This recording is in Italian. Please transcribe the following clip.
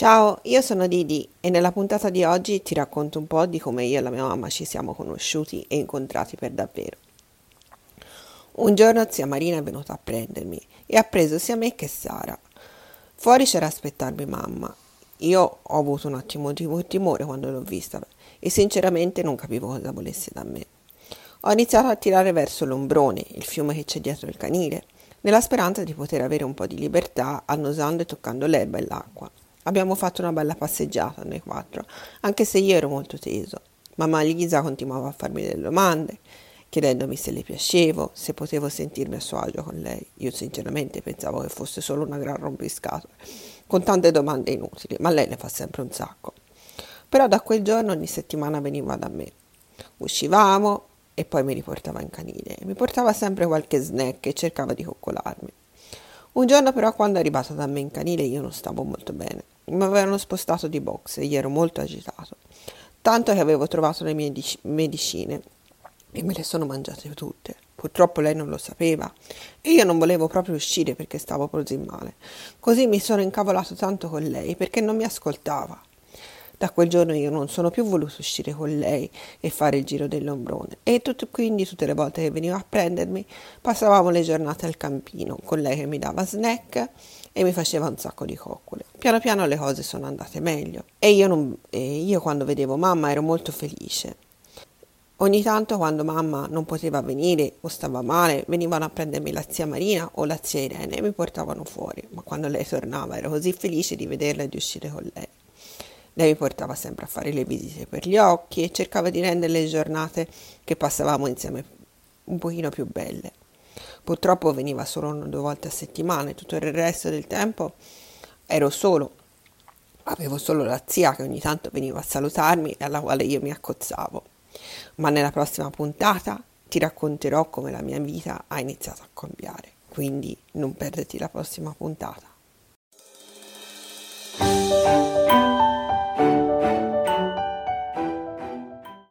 Ciao, io sono Didi e nella puntata di oggi ti racconto un po' di come io e la mia mamma ci siamo conosciuti e incontrati per davvero. Un giorno zia Marina è venuta a prendermi e ha preso sia me che Sara. Fuori c'era aspettarmi mamma. Io ho avuto un attimo di timore quando l'ho vista e sinceramente non capivo cosa volesse da me. Ho iniziato a tirare verso l'ombrone, il fiume che c'è dietro il canile, nella speranza di poter avere un po' di libertà annusando e toccando l'erba e l'acqua. Abbiamo fatto una bella passeggiata noi quattro, anche se io ero molto teso. Mamma Lisa continuava a farmi delle domande, chiedendomi se le piacevo, se potevo sentirmi a suo agio con lei. Io sinceramente pensavo che fosse solo una gran rompiscatole, con tante domande inutili, ma lei ne fa sempre un sacco. Però da quel giorno ogni settimana veniva da me. Uscivamo e poi mi riportava in canile. Mi portava sempre qualche snack e cercava di coccolarmi. Un giorno però quando è arrivato da me in canile io non stavo molto bene. Mi avevano spostato di box e io ero molto agitato. Tanto che avevo trovato le mie dic- medicine e me le sono mangiate tutte. Purtroppo lei non lo sapeva e io non volevo proprio uscire perché stavo così male. Così mi sono incavolato tanto con lei perché non mi ascoltava. Da quel giorno io non sono più voluto uscire con lei e fare il giro dell'ombrone e tutto, quindi tutte le volte che veniva a prendermi passavamo le giornate al campino con lei che mi dava snack e mi faceva un sacco di coccole. Piano piano le cose sono andate meglio e io, non, e io quando vedevo mamma ero molto felice. Ogni tanto quando mamma non poteva venire o stava male, venivano a prendermi la zia Marina o la zia Irene e mi portavano fuori, ma quando lei tornava ero così felice di vederla e di uscire con lei. Lei mi portava sempre a fare le visite per gli occhi e cercava di rendere le giornate che passavamo insieme un pochino più belle. Purtroppo veniva solo una o due volte a settimana e tutto il resto del tempo ero solo. Avevo solo la zia che ogni tanto veniva a salutarmi e alla quale io mi accozzavo. Ma nella prossima puntata ti racconterò come la mia vita ha iniziato a cambiare. Quindi non perderti la prossima puntata.